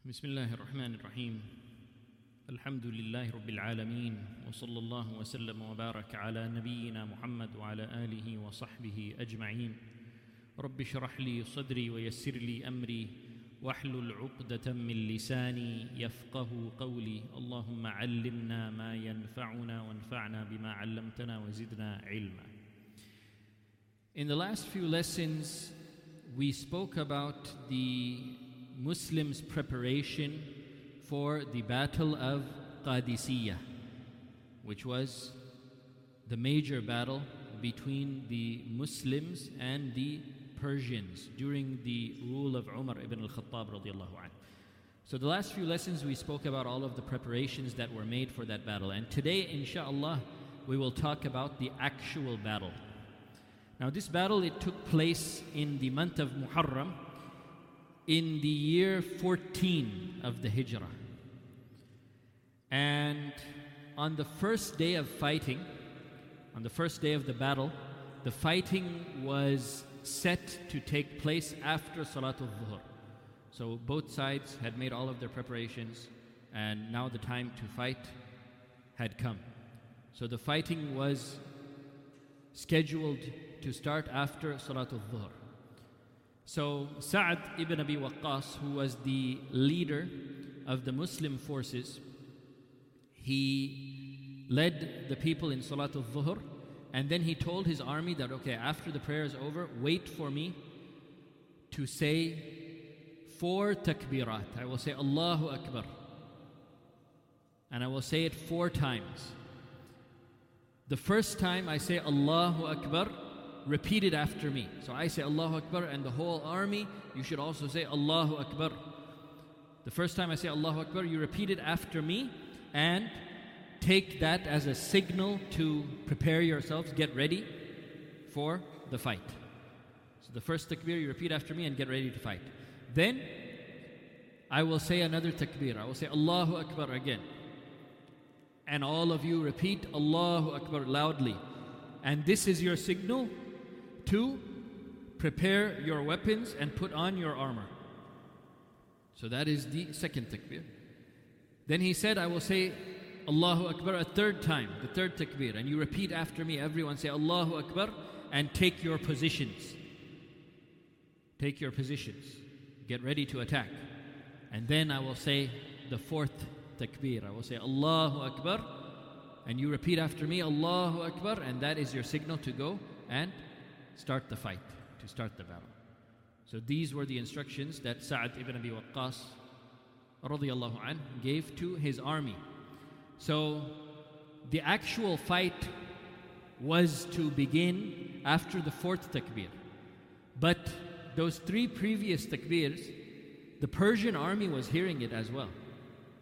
بسم الله الرحمن الرحيم. الحمد لله رب العالمين وصلى الله وسلم وبارك على نبينا محمد وعلى آله وصحبه أجمعين. رب اشرح لي صدري ويسر لي أمري واحلل عقدة من لساني يفقه قولي. اللهم علمنا ما ينفعنا وانفعنا بما علمتنا وزدنا علما. In the last few lessons, we spoke about the Muslims' preparation for the Battle of Qadisiyah, which was the major battle between the Muslims and the Persians during the rule of Umar ibn al-Khattab radiallahu anhu. So the last few lessons we spoke about all of the preparations that were made for that battle. And today, inshallah, we will talk about the actual battle. Now, this battle it took place in the month of Muharram in the year 14 of the Hijrah. And on the first day of fighting, on the first day of the battle, the fighting was set to take place after Salatul Dhuhr. So both sides had made all of their preparations, and now the time to fight had come. So the fighting was scheduled to start after Salatul Dhuhr. So Sa'ad ibn Abi Waqqas, who was the leader of the Muslim forces, he led the people in Salatul Dhuhr and then he told his army that, okay, after the prayer is over, wait for me to say four takbirat. I will say Allahu Akbar. And I will say it four times. The first time I say Allahu Akbar, repeat it after me. So I say Allahu Akbar, and the whole army, you should also say Allahu Akbar. The first time I say Allahu Akbar, you repeat it after me and take that as a signal to prepare yourselves, get ready for the fight. So the first takbir you repeat after me and get ready to fight. Then I will say another takbir. I will say Allahu Akbar again. And all of you repeat Allahu Akbar loudly. And this is your signal to prepare your weapons and put on your armor. So that is the second takbir. Then he said, I will say Allahu Akbar a third time, the third takbir, and you repeat after me. Everyone say Allahu Akbar and take your positions. Take your positions. Get ready to attack. And then I will say the fourth takbir. I will say Allahu Akbar, and you repeat after me Allahu Akbar, and that is your signal to go and start the fight, to start the battle. So these were the instructions that Sa'ad ibn Abi Waqqas radiallahu gave to his army. So the actual fight was to begin after the fourth takbir. But those three previous takbirs, the Persian army was hearing it as well.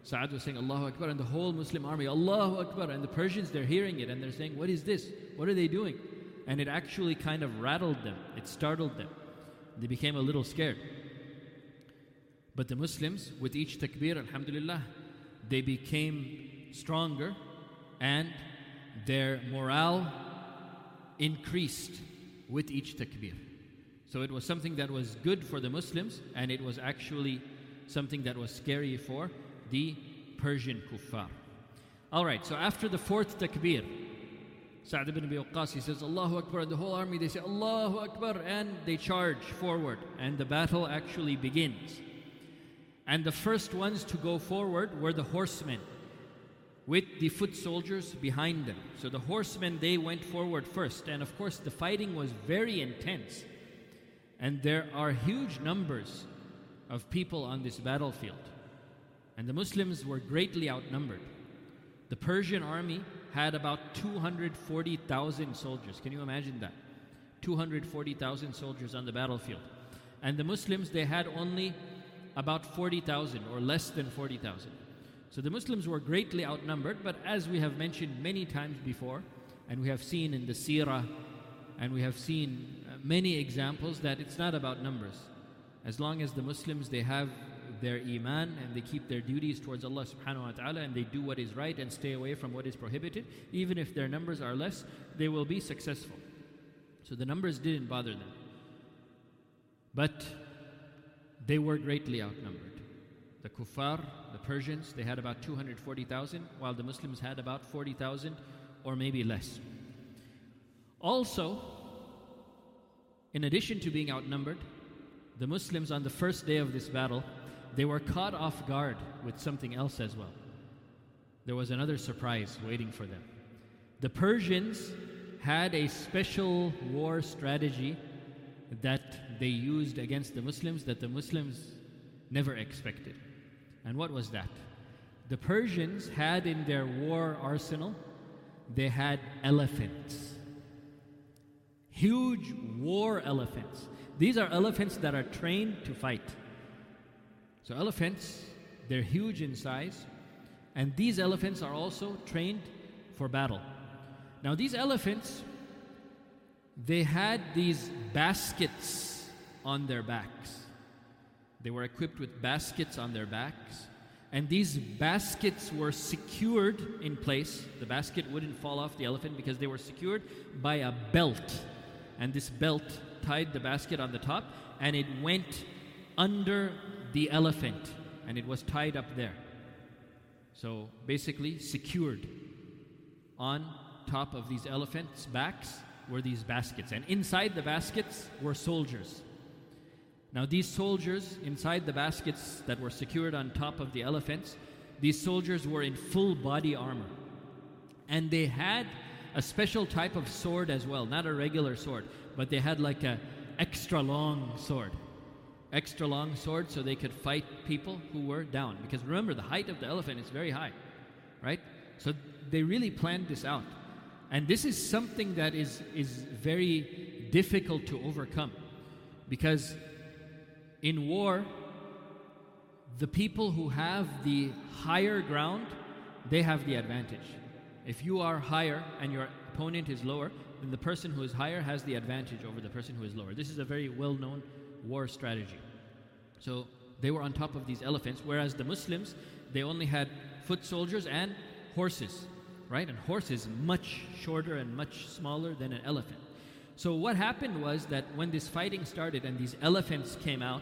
Sa'ad was saying Allahu Akbar and the whole Muslim army, Allahu Akbar, and the Persians they're hearing it and they're saying, What is this? What are they doing? And it actually kind of rattled them, it startled them. They became a little scared. But the Muslims, with each takbir, Alhamdulillah, they became stronger and their morale increased with each takbir. So it was something that was good for the Muslims and it was actually something that was scary for the Persian kuffar. All right, so after the fourth takbir, Sa'd ibn Abi Waqqas, he says, Allahu Akbar, and the whole army, they say, Allahu Akbar, and they charge forward, and the battle actually begins. And the first ones to go forward were the horsemen, with the foot soldiers behind them. So the horsemen, they went forward first, and of course, the fighting was very intense. And there are huge numbers of people on this battlefield. And the Muslims were greatly outnumbered. The Persian army had about 240,000 soldiers. Can you imagine that? 240,000 soldiers on the battlefield. And the Muslims, they had only about 40,000 or less than 40,000. So the Muslims were greatly outnumbered, but as we have mentioned many times before, and we have seen in the seerah, and we have seen uh, many examples that it's not about numbers. As long as the Muslims, they have their iman and they keep their duties towards Allah subhanahu wa ta'ala and they do what is right and stay away from what is prohibited, even if their numbers are less, they will be successful. So the numbers didn't bother them. But they were greatly outnumbered. The kuffar, the Persians, they had about 240,000, while the Muslims had about 40,000 or maybe less. Also, in addition to being outnumbered, the Muslims on the first day of this battle, they were caught off guard with something else as well. There was another surprise waiting for them. The Persians had a special war strategy that they used against the Muslims that the Muslims never expected. And what was that? The Persians had in their war arsenal, they had elephants. Huge war elephants. These are elephants that are trained to fight. So, elephants, they're huge in size, and these elephants are also trained for battle. Now, these elephants, they had these baskets on their backs. They were equipped with baskets on their backs. And these baskets were secured in place. The basket wouldn't fall off the elephant because they were secured by a belt. And this belt tied the basket on the top and it went under the elephant and it was tied up there. So basically, secured on top of these elephants' backs were these baskets. And inside the baskets were soldiers. Now, these soldiers inside the baskets that were secured on top of the elephants, these soldiers were in full body armor. And they had a special type of sword as well, not a regular sword, but they had like a extra long sword. Extra long sword so they could fight people who were down. Because remember, the height of the elephant is very high, right? So they really planned this out. And this is something that is, is very difficult to overcome. Because in war, the people who have the higher ground, they have the advantage. If you are higher and your opponent is lower, then the person who is higher has the advantage over the person who is lower. This is a very well known war strategy. So they were on top of these elephants, whereas the Muslims, they only had foot soldiers and horses, right? And horses much shorter and much smaller than an elephant. So what happened was that when this fighting started and these elephants came out,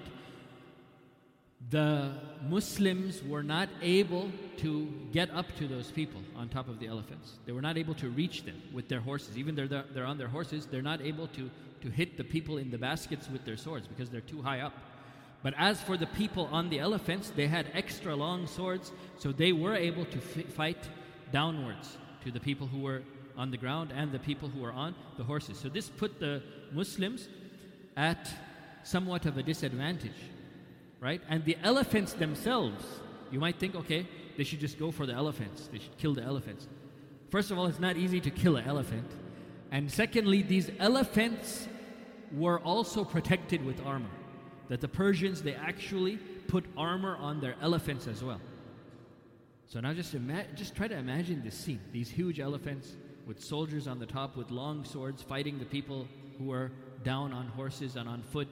the Muslims were not able to get up to those people on top of the elephants. They were not able to reach them with their horses. Even though they're, they're on their horses, they're not able to, to hit the people in the baskets with their swords because they're too high up. But as for the people on the elephants, they had extra long swords, so they were able to f- fight downwards to the people who were on the ground and the people who were on the horses. So this put the Muslims at somewhat of a disadvantage, right? And the elephants themselves, you might think, okay, they should just go for the elephants, they should kill the elephants. First of all, it's not easy to kill an elephant. And secondly, these elephants were also protected with armor. That the Persians, they actually put armor on their elephants as well. So now just, ima- just try to imagine this scene these huge elephants with soldiers on the top with long swords fighting the people who are down on horses and on foot.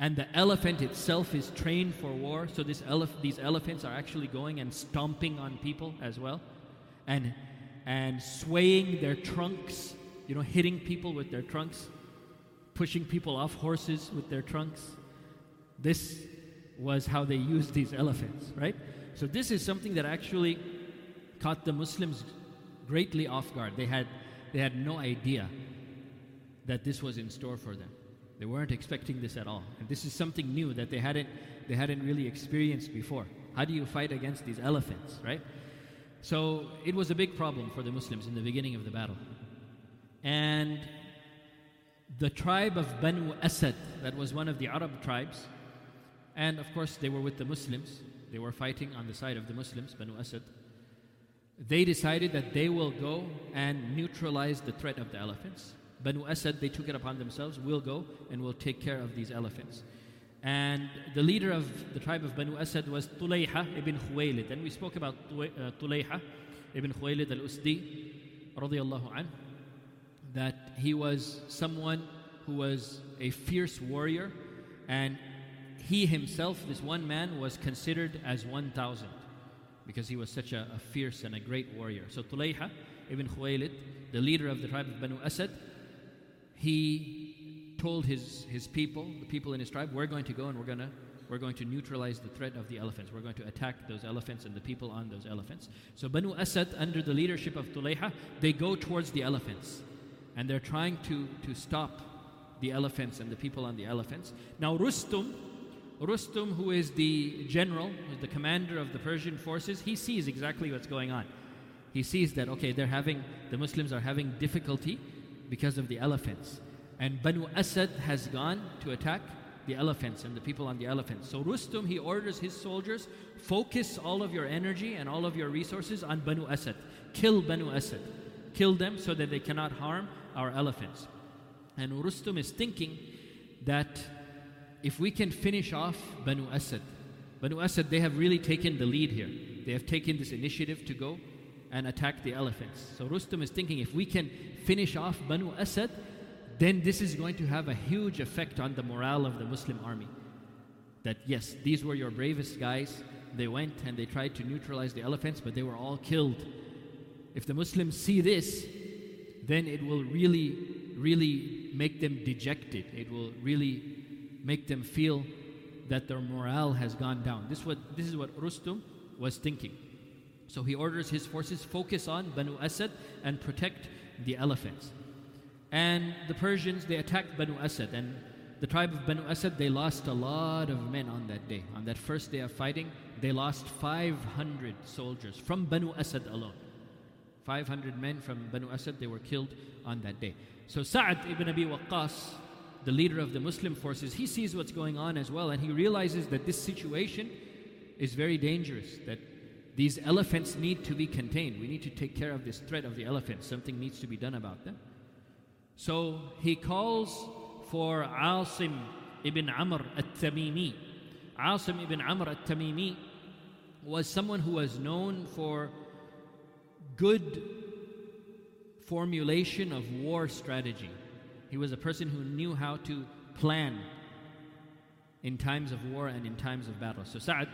And the elephant itself is trained for war, so these elephants are actually going and stomping on people as well, and, and swaying their trunks, you know, hitting people with their trunks, pushing people off horses with their trunks. This was how they used these elephants, right? So, this is something that actually caught the Muslims greatly off guard. They had, they had no idea that this was in store for them. They weren't expecting this at all. And this is something new that they hadn't, they hadn't really experienced before. How do you fight against these elephants, right? So it was a big problem for the Muslims in the beginning of the battle. And the tribe of Banu Asad, that was one of the Arab tribes, and of course they were with the Muslims, they were fighting on the side of the Muslims, Banu Asad they decided that they will go and neutralize the threat of the elephants. Banu Asad, they took it upon themselves, we'll go and we'll take care of these elephants. And the leader of the tribe of Banu Asad was Tulayha ibn Khuwaylid. And we spoke about uh, Tulayha ibn Khuwaylid radiallahu an, that he was someone who was a fierce warrior and he himself, this one man, was considered as 1,000 because he was such a, a fierce and a great warrior. So Tulayha ibn Khuwaylid, the leader of the tribe of Banu Asad, he told his, his people, the people in his tribe, we're going to go and we're going to we're going to neutralize the threat of the elephants. We're going to attack those elephants and the people on those elephants. So Banu Asad, under the leadership of Tulayha, they go towards the elephants. And they're trying to, to stop the elephants and the people on the elephants. Now Rustum, Rustum, who is the general, who's the commander of the Persian forces, he sees exactly what's going on. He sees that, okay, they're having, the Muslims are having difficulty because of the elephants. And Banu Asad has gone to attack the elephants and the people on the elephants. So Rustum, he orders his soldiers, focus all of your energy and all of your resources on Banu Asad. Kill Banu Asad. Kill them so that they cannot harm our elephants. And Rustum is thinking that if we can finish off Banu Asad, Banu Asad, they have really taken the lead here. They have taken this initiative to go and attack the elephants. So Rustum is thinking if we can finish off Banu Asad, then this is going to have a huge effect on the morale of the Muslim army. That yes, these were your bravest guys. They went and they tried to neutralize the elephants, but they were all killed. If the Muslims see this, then it will really, really make them dejected. It will really make them feel that their morale has gone down. This, what, this is what Rustum was thinking. So he orders his forces focus on Banu Asad and protect the elephants. And the Persians, they attacked Banu Asad. And the tribe of Banu Asad, they lost a lot of men on that day. On that first day of fighting, they lost 500 soldiers from Banu Asad alone. 500 men from Banu Asad, they were killed on that day. So Sa'ad ibn Abi Waqqas, the leader of the Muslim forces, he sees what's going on as well, and he realizes that this situation is very dangerous, that these elephants need to be contained. We need to take care of this threat of the elephants. Something needs to be done about them. So he calls for Asim ibn Amr at-Tamimi. Asim ibn Amr at-Tamimi was someone who was known for good formulation of war strategy. He was a person who knew how to plan in times of war and in times of battle. So Sa'ad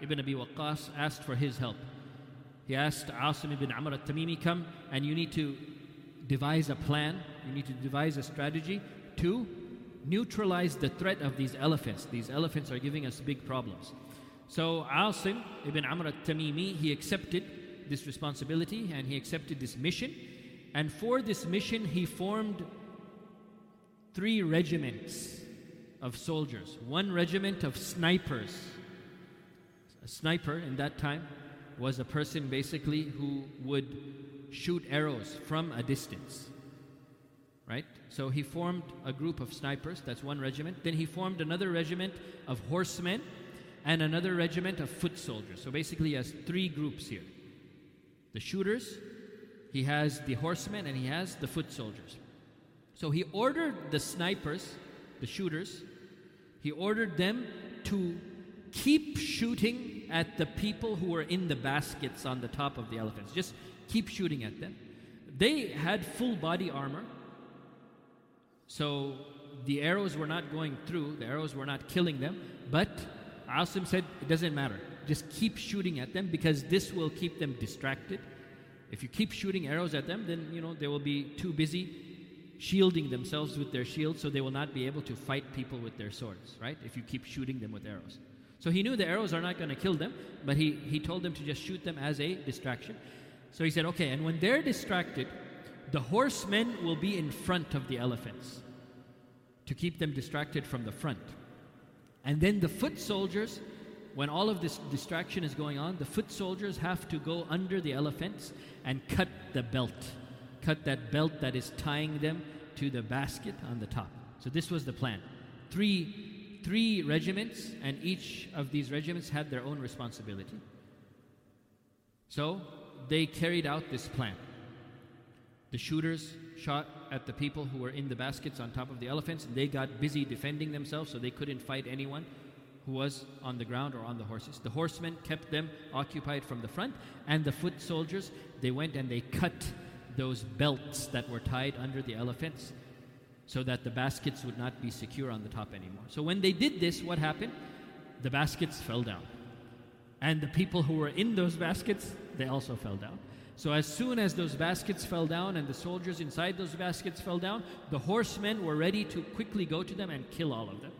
ibn Abi Waqqas asked for his help. He asked Asim ibn Amr at-Tamimi, come and you need to devise a plan, you need to devise a strategy to neutralize the threat of these elephants. These elephants are giving us big problems. So Asim ibn Amr al-Tamimi, he accepted this responsibility and he accepted this mission. And for this mission, he formed three regiments of soldiers. One regiment of snipers. A sniper in that time was a person basically who would shoot arrows from a distance. Right? So he formed a group of snipers, that's one regiment. Then he formed another regiment of horsemen and another regiment of foot soldiers. So basically, he has three groups here the shooters, he has the horsemen, and he has the foot soldiers. So he ordered the snipers, the shooters, he ordered them to keep shooting at the people who were in the baskets on the top of the elephants. Just keep shooting at them. They had full body armor, so the arrows were not going through, the arrows were not killing them, but Asim said, It doesn't matter. Just keep shooting at them because this will keep them distracted. If you keep shooting arrows at them, then you know they will be too busy shielding themselves with their shields, so they will not be able to fight people with their swords, right? If you keep shooting them with arrows. So he knew the arrows are not going to kill them, but he, he told them to just shoot them as a distraction. So he said, okay, and when they're distracted, the horsemen will be in front of the elephants to keep them distracted from the front. And then the foot soldiers, when all of this distraction is going on, the foot soldiers have to go under the elephants and cut the belt. Cut that belt that is tying them to the basket on the top. So this was the plan. Three, three regiments, and each of these regiments had their own responsibility. So they carried out this plan. The shooters shot at the people who were in the baskets on top of the elephants, and they got busy defending themselves so they couldn't fight anyone who was on the ground or on the horses. The horsemen kept them occupied from the front, and the foot soldiers, they went and they cut those belts that were tied under the elephants so that the baskets would not be secure on the top anymore. So when they did this, what happened? The baskets fell down. And the people who were in those baskets, they also fell down. So as soon as those baskets fell down and the soldiers inside those baskets fell down, the horsemen were ready to quickly go to them and kill all of them.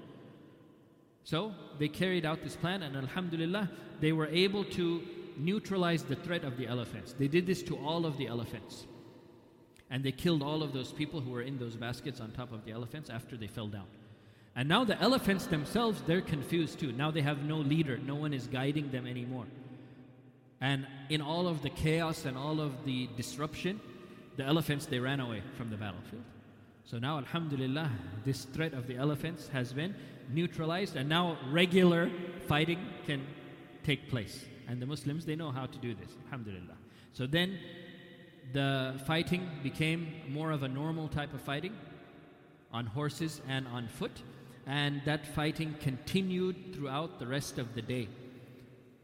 So they carried out this plan, and Alhamdulillah, they were able to neutralize the threat of the elephants. They did this to all of the elephants. And they killed all of those people who were in those baskets on top of the elephants after they fell down. And now the elephants themselves, they're confused too. Now they have no leader, no one is guiding them anymore. And in all of the chaos and all of the disruption, the elephants, they ran away from the battlefield. So now, Alhamdulillah, this threat of the elephants has been neutralized, and now regular fighting can take place. And the Muslims, they know how to do this, Alhamdulillah. So then the fighting became more of a normal type of fighting on horses and on foot. And that fighting continued throughout the rest of the day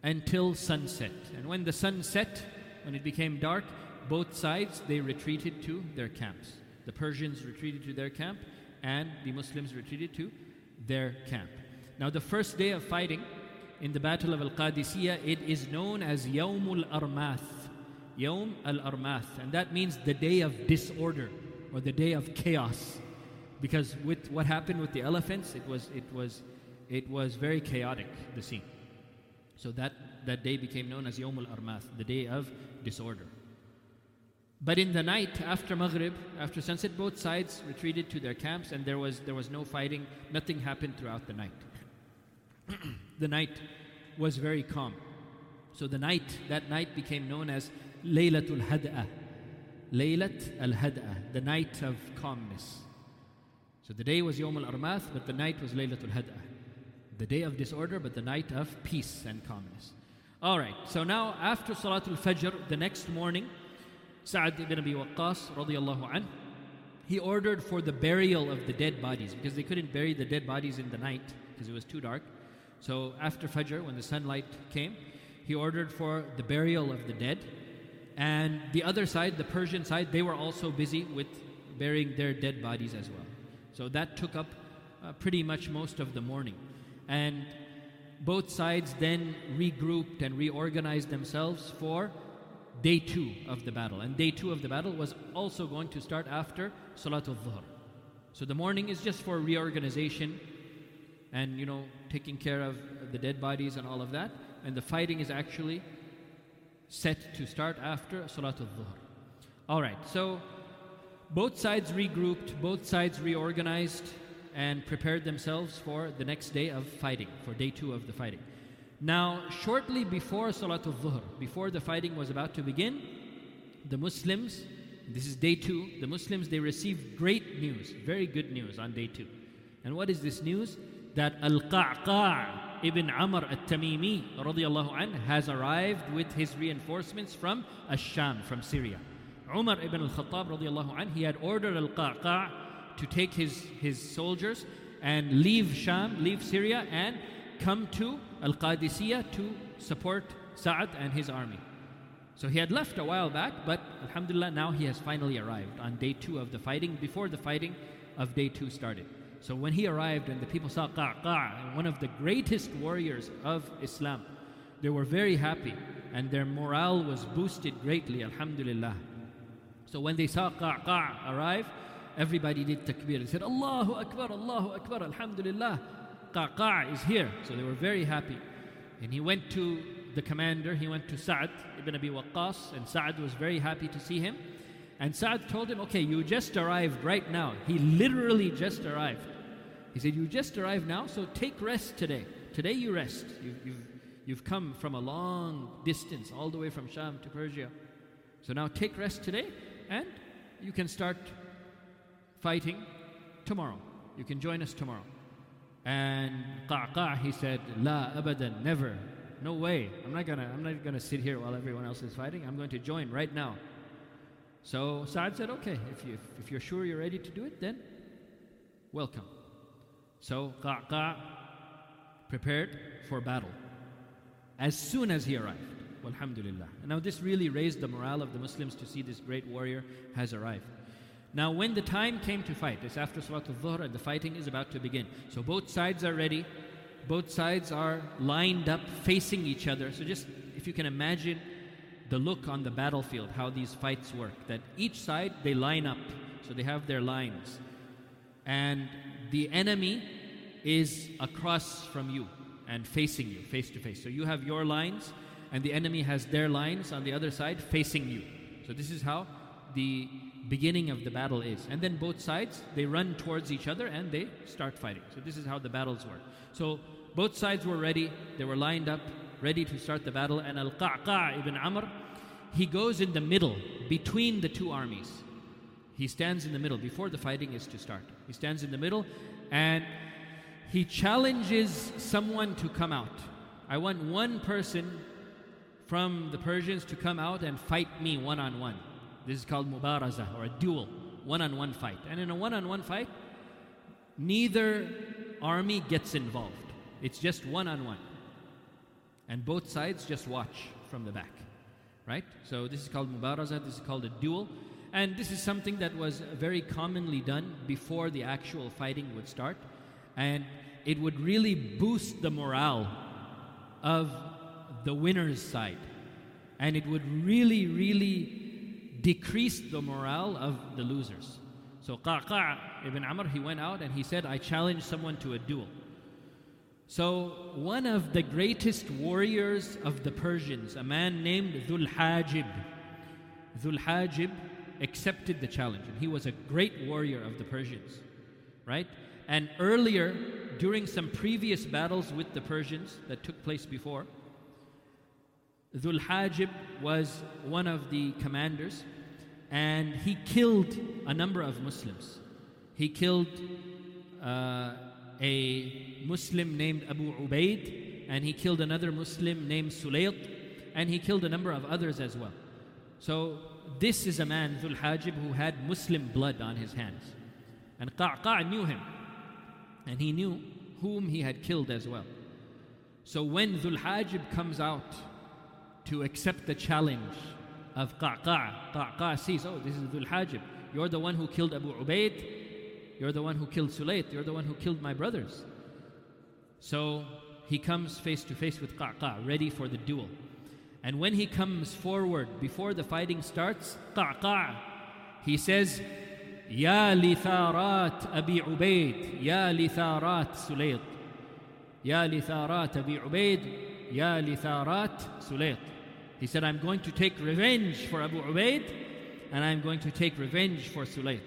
until sunset. And when the sun set, when it became dark, both sides they retreated to their camps. The Persians retreated to their camp, and the Muslims retreated to their camp. Now, the first day of fighting in the Battle of Al Qadisiyah, it is known as Yawm al Armath. Yawm al Armath, and that means the day of disorder or the day of chaos. Because with what happened with the elephants, it was, it was, it was very chaotic, the scene. So that, that day became known as Yawm al Armath, the day of disorder. But in the night after Maghrib, after sunset, both sides retreated to their camps and there was, there was no fighting. Nothing happened throughout the night. the night was very calm. So the night, that night became known as Laylatul Had'a. Laylat al Had'a, the night of calmness. So the day was Yawm al Armath, but the night was Laylatul Had'a. The day of disorder, but the night of peace and calmness. All right, so now after Salatul Fajr, the next morning, Sa'ad ibn Abi Waqqas radiallahu anh, he ordered for the burial of the dead bodies because they couldn't bury the dead bodies in the night because it was too dark. So after Fajr, when the sunlight came, he ordered for the burial of the dead. And the other side, the Persian side, they were also busy with burying their dead bodies as well. So that took up uh, pretty much most of the morning. And both sides then regrouped and reorganized themselves for day two of the battle. And day two of the battle was also going to start after Salatul Dhuhr. So the morning is just for reorganization and, you know, taking care of the dead bodies and all of that. And the fighting is actually set to start after Salatul Dhuhr. All right, so both sides regrouped, both sides reorganized and prepared themselves for the next day of fighting, for day two of the fighting. Now, shortly before Salatul Dhuhr, before the fighting was about to begin, the Muslims, this is day two, the Muslims, they received great news, very good news on day two. And what is this news? That Al-Qa'qa' ibn Amr al-Tamimi has arrived with his reinforcements from Ash-Sham, from Syria. Umar ibn radiallahu anh, he had ordered Al-Qa'qa' to take his, his soldiers and leave Sham, leave Syria, and come to Al Qadisiyah to support Sa'ad and his army. So he had left a while back, but Alhamdulillah, now he has finally arrived on day two of the fighting, before the fighting of day two started. So when he arrived and the people saw Qa'qa', one of the greatest warriors of Islam, they were very happy and their morale was boosted greatly, Alhamdulillah. So when they saw Qa'qa' arrive, everybody did takbir. They said, Allahu Akbar, Allahu Akbar, Alhamdulillah. Qa'qa' is here. So they were very happy. And he went to the commander, he went to Sa'd ibn Abi Waqqas, and Sa'd was very happy to see him. And Sa'd told him, Okay, you just arrived right now. He literally just arrived. He said, You just arrived now, so take rest today. Today you rest. You've, you've, you've come from a long distance, all the way from Sham to Persia. So now take rest today, and you can start fighting tomorrow. You can join us tomorrow. And Qa'qa' he said, La abadan, never. No way. I'm not gonna I'm not gonna sit here while everyone else is fighting. I'm going to join right now. So Sa'ad said, Okay, if you if you're sure you're ready to do it, then welcome. So Qa'qa' prepared for battle as soon as he arrived. Alhamdulillah. Now this really raised the morale of the Muslims to see this great warrior has arrived. Now, when the time came to fight, it's after Salatul Dhuhr and the fighting is about to begin. So both sides are ready. Both sides are lined up facing each other. So just if you can imagine the look on the battlefield, how these fights work, that each side they line up. So they have their lines. And the enemy is across from you and facing you, face to face. So you have your lines, and the enemy has their lines on the other side facing you. So this is how the beginning of the battle is. And then both sides, they run towards each other and they start fighting. So this is how the battles work. So both sides were ready, they were lined up, ready to start the battle. And Al Qa'qa' ibn Amr, he goes in the middle between the two armies. He stands in the middle before the fighting is to start. He stands in the middle and he challenges someone to come out. I want one person from the Persians to come out and fight me one on one. This is called mubaraza or a duel, one on one fight. And in a one on one fight, neither army gets involved. It's just one on one. And both sides just watch from the back. Right? So this is called mubaraza, this is called a duel. And this is something that was very commonly done before the actual fighting would start. And it would really boost the morale of the winner's side. And it would really, really decrease the morale of the losers. So Qa'qa' ibn Amr, he went out and he said, I challenge someone to a duel. So one of the greatest warriors of the Persians, a man named Dhul Hajib, Dhul Hajib accepted the challenge. And he was a great warrior of the Persians, right? And earlier, during some previous battles with the Persians that took place before, Dhul Hajib was one of the commanders and he killed a number of Muslims. He killed uh, a Muslim named Abu Ubaid, and he killed another Muslim named Sulayt, and he killed a number of others as well. So this is a man, Dhul Hajib, who had Muslim blood on his hands. And Qa'qa' knew him. And he knew whom he had killed as well. So when Dhul Hajib comes out to accept the challenge of Qa'qa', Qa'qa' sees, oh, this is Dhul Hajib. You're the one who killed Abu Ubaid. You're the one who killed Sulayt. You're the one who killed my brothers. So he comes face to face with Qa'qa', ready for the duel. And when he comes forward before the fighting starts, Qa'qa', he says, يا لثارات أبي عبيد يا لثارات سليط يا لثارات أبي عبيد Ya Litharat Sulayt. He said, I'm going to take revenge for Abu Ubaid and I'm going to take revenge for Sulayt.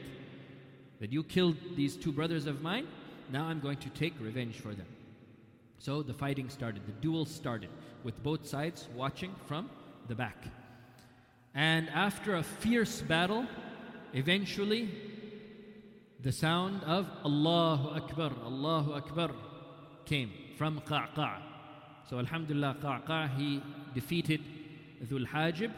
That you killed these two brothers of mine, now I'm going to take revenge for them. So the fighting started, the duel started, with both sides watching from the back. And after a fierce battle, eventually the sound of Allahu Akbar, Allahu Akbar came from Qa'qa'. So Alhamdulillah, Qa'qa' he defeated Dhul Hajib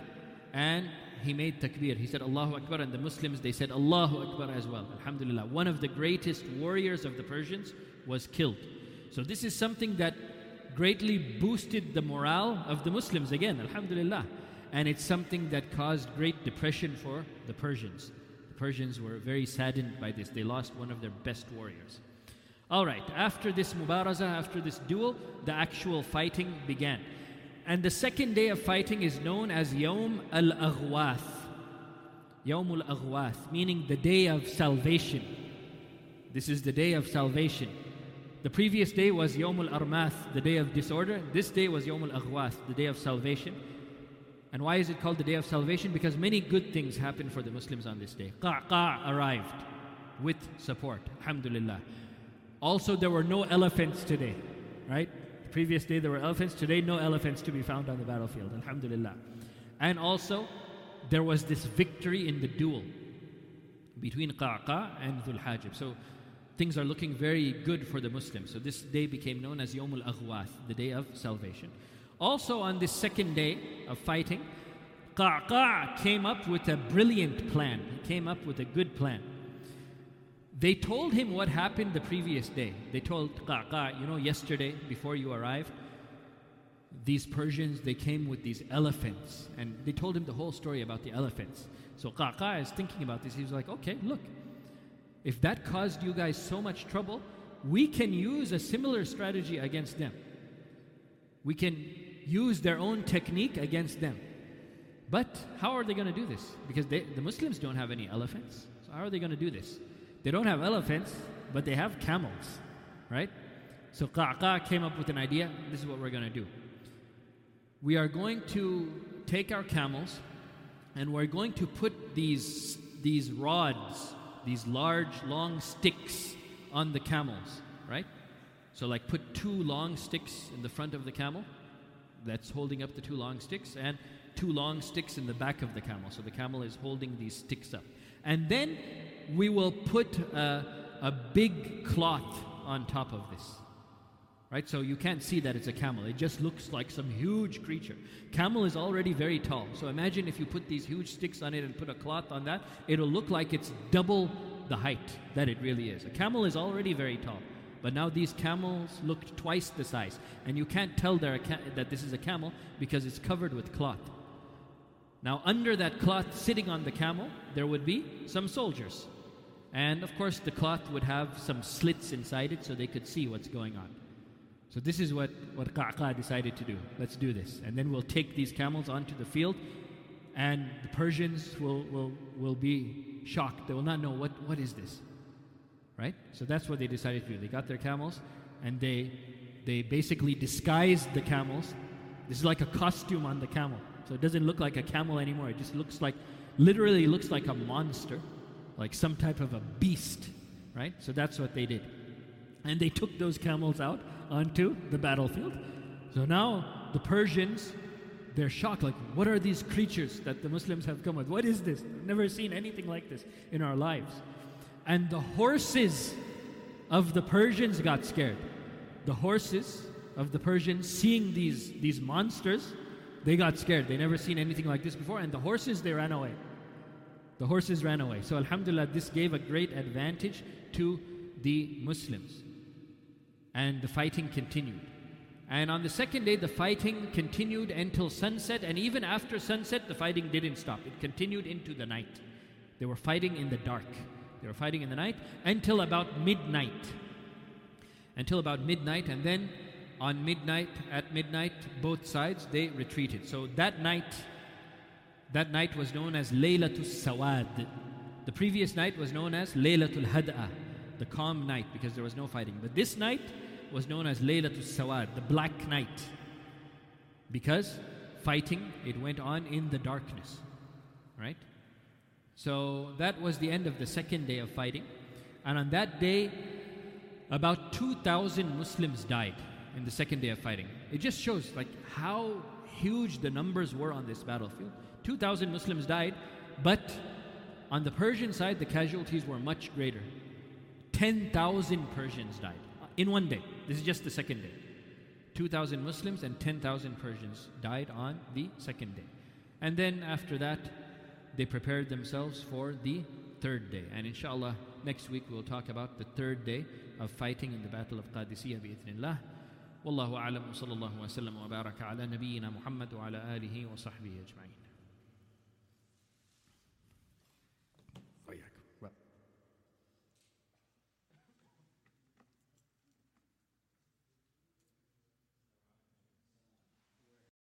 and he made takbir. He said Allahu Akbar and the Muslims they said Allahu Akbar as well. Alhamdulillah. One of the greatest warriors of the Persians was killed. So this is something that greatly boosted the morale of the Muslims again, Alhamdulillah. And it's something that caused great depression for the Persians. The Persians were very saddened by this. They lost one of their best warriors. All right, after this mubaraza, after this duel, the actual fighting began. And the second day of fighting is known as Yawm al Aghwath. Yawm al Aghwath, meaning the day of salvation. This is the day of salvation. The previous day was Yawm al Armath, the day of disorder. This day was Yawm al Aghwath, the day of salvation. And why is it called the day of salvation? Because many good things happen for the Muslims on this day. Qa'qa' arrived with support, alhamdulillah. Also, there were no elephants today, right? The previous day there were elephants, today, no elephants to be found on the battlefield, alhamdulillah. And also, there was this victory in the duel between Qa'qa' and Dhul Hajib. So, things are looking very good for the Muslims. So, this day became known as Yomul Aghwath, the day of salvation. Also, on this second day of fighting, Qa'qa' came up with a brilliant plan. He came up with a good plan. They told him what happened the previous day. They told Qa'qa', you know, yesterday before you arrived, these Persians, they came with these elephants. And they told him the whole story about the elephants. So Qa'qa' is thinking about this. He was like, okay, look, if that caused you guys so much trouble, we can use a similar strategy against them. We can use their own technique against them. But how are they going to do this? Because they, the Muslims don't have any elephants. So how are they going to do this? They don't have elephants, but they have camels, right? So Qa'qa' came up with an idea. This is what we're going to do. We are going to take our camels and we're going to put these, these rods, these large, long sticks on the camels, right? So, like, put two long sticks in the front of the camel that's holding up the two long sticks, and two long sticks in the back of the camel. So, the camel is holding these sticks up. And then we will put a, a big cloth on top of this. Right? So you can't see that it's a camel. It just looks like some huge creature. Camel is already very tall. So imagine if you put these huge sticks on it and put a cloth on that, it'll look like it's double the height that it really is. A camel is already very tall. But now these camels look twice the size. And you can't tell ca- that this is a camel because it's covered with cloth. Now, under that cloth sitting on the camel, there would be some soldiers. And of course, the cloth would have some slits inside it so they could see what's going on. So, this is what, what Qa'qa' decided to do. Let's do this. And then we'll take these camels onto the field, and the Persians will, will, will be shocked. They will not know what, what is this. Right? So, that's what they decided to do. They got their camels, and they, they basically disguised the camels. This is like a costume on the camel. So, it doesn't look like a camel anymore. It just looks like, literally looks like a monster like some type of a beast, right? So that's what they did. And they took those camels out onto the battlefield. So now the Persians, they're shocked like, what are these creatures that the Muslims have come with? What is this? I've never seen anything like this in our lives. And the horses of the Persians got scared. The horses of the Persians, seeing these, these monsters, they got scared. They never seen anything like this before. And the horses, they ran away. The horses ran away. So, Alhamdulillah, this gave a great advantage to the Muslims. And the fighting continued. And on the second day, the fighting continued until sunset. And even after sunset, the fighting didn't stop. It continued into the night. They were fighting in the dark. They were fighting in the night until about midnight. Until about midnight. And then on midnight, at midnight, both sides, they retreated. So that night, that night was known as Laylatul Sawad. The previous night was known as Laylatul Had'a, the calm night, because there was no fighting. But this night was known as Laylatul Sawad, the black night, because fighting, it went on in the darkness. Right? So that was the end of the second day of fighting. And on that day, about 2,000 Muslims died in the second day of fighting. It just shows like how huge the numbers were on this battlefield. 2,000 Muslims died, but on the Persian side, the casualties were much greater. 10,000 Persians died in one day. This is just the second day. 2,000 Muslims and 10,000 Persians died on the second day. And then after that, they prepared themselves for the third day. And inshallah, next week we'll talk about the third day of fighting in the Battle of Qadisiyah bi'ithnillah. والله أعلم وصلى الله وسلم وبارك على نبينا محمد وعلى آله وصحبه أجمعين